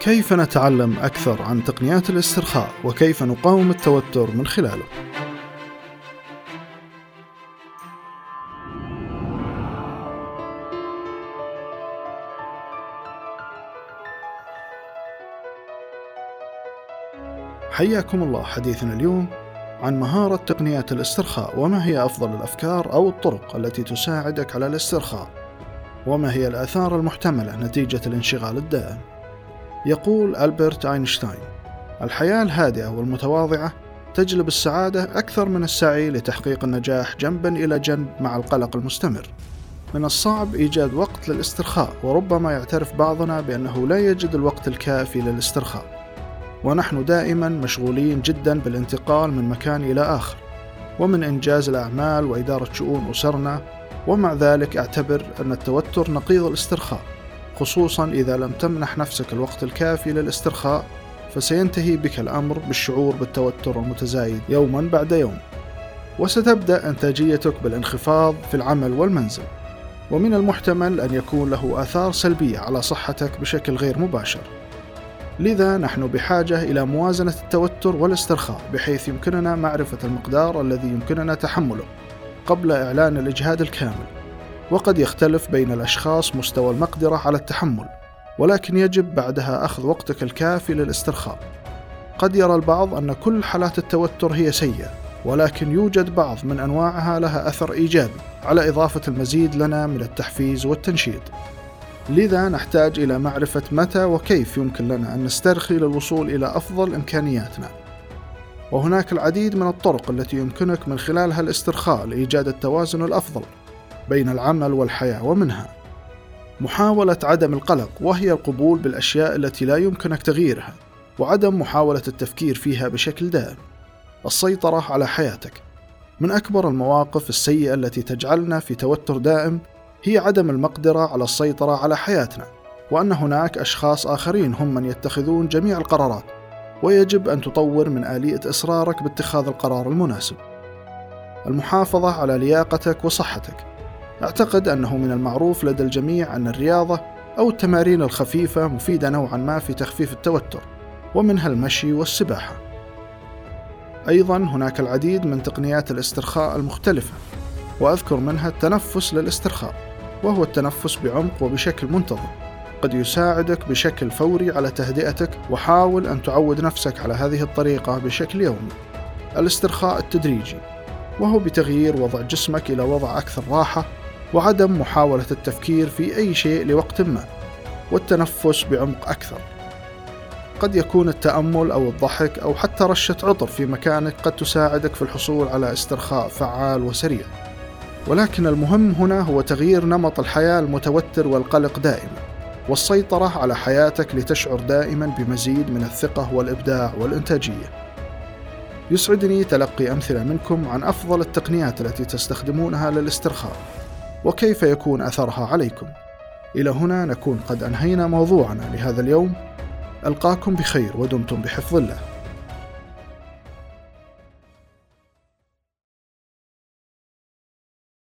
كيف نتعلم أكثر عن تقنيات الاسترخاء وكيف نقاوم التوتر من خلاله؟ حياكم الله حديثنا اليوم عن مهارة تقنيات الاسترخاء وما هي أفضل الأفكار أو الطرق التي تساعدك على الاسترخاء وما هي الآثار المحتملة نتيجة الانشغال الدائم يقول ألبرت أينشتاين. الحياة الهادئة والمتواضعة تجلب السعادة أكثر من السعي لتحقيق النجاح جنبا إلى جنب مع القلق المستمر. من الصعب إيجاد وقت للاسترخاء وربما يعترف بعضنا بأنه لا يجد الوقت الكافي للاسترخاء. ونحن دائما مشغولين جدا بالانتقال من مكان إلى آخر ومن إنجاز الأعمال وإدارة شؤون أسرنا. ومع ذلك أعتبر أن التوتر نقيض الاسترخاء. خصوصا إذا لم تمنح نفسك الوقت الكافي للاسترخاء فسينتهي بك الأمر بالشعور بالتوتر المتزايد يوما بعد يوم. وستبدأ إنتاجيتك بالانخفاض في العمل والمنزل. ومن المحتمل أن يكون له آثار سلبية على صحتك بشكل غير مباشر. لذا نحن بحاجة إلى موازنة التوتر والاسترخاء بحيث يمكننا معرفة المقدار الذي يمكننا تحمله قبل إعلان الإجهاد الكامل. وقد يختلف بين الأشخاص مستوى المقدرة على التحمل ولكن يجب بعدها أخذ وقتك الكافي للاسترخاء. قد يرى البعض أن كل حالات التوتر هي سيئة ولكن يوجد بعض من أنواعها لها أثر إيجابي على إضافة المزيد لنا من التحفيز والتنشيط. لذا نحتاج إلى معرفة متى وكيف يمكن لنا أن نسترخي للوصول إلى أفضل إمكانياتنا. وهناك العديد من الطرق التي يمكنك من خلالها الاسترخاء لإيجاد التوازن الأفضل. بين العمل والحياة ومنها محاولة عدم القلق وهي القبول بالأشياء التي لا يمكنك تغييرها وعدم محاولة التفكير فيها بشكل دائم. السيطرة على حياتك. من أكبر المواقف السيئة التي تجعلنا في توتر دائم هي عدم المقدرة على السيطرة على حياتنا وأن هناك أشخاص آخرين هم من يتخذون جميع القرارات ويجب أن تطور من آلية إصرارك باتخاذ القرار المناسب. المحافظة على لياقتك وصحتك. أعتقد أنه من المعروف لدى الجميع أن الرياضة أو التمارين الخفيفة مفيدة نوعا ما في تخفيف التوتر ومنها المشي والسباحة. أيضا هناك العديد من تقنيات الاسترخاء المختلفة وأذكر منها التنفس للاسترخاء وهو التنفس بعمق وبشكل منتظم. قد يساعدك بشكل فوري على تهدئتك وحاول أن تعود نفسك على هذه الطريقة بشكل يومي. الاسترخاء التدريجي وهو بتغيير وضع جسمك إلى وضع أكثر راحة وعدم محاولة التفكير في أي شيء لوقت ما والتنفس بعمق أكثر. قد يكون التأمل أو الضحك أو حتى رشة عطر في مكانك قد تساعدك في الحصول على استرخاء فعال وسريع. ولكن المهم هنا هو تغيير نمط الحياة المتوتر والقلق دائما والسيطرة على حياتك لتشعر دائما بمزيد من الثقة والإبداع والإنتاجية. يسعدني تلقي أمثلة منكم عن أفضل التقنيات التي تستخدمونها للاسترخاء. وكيف يكون أثرها عليكم. إلى هنا نكون قد أنهينا موضوعنا لهذا اليوم. ألقاكم بخير ودمتم بحفظ الله.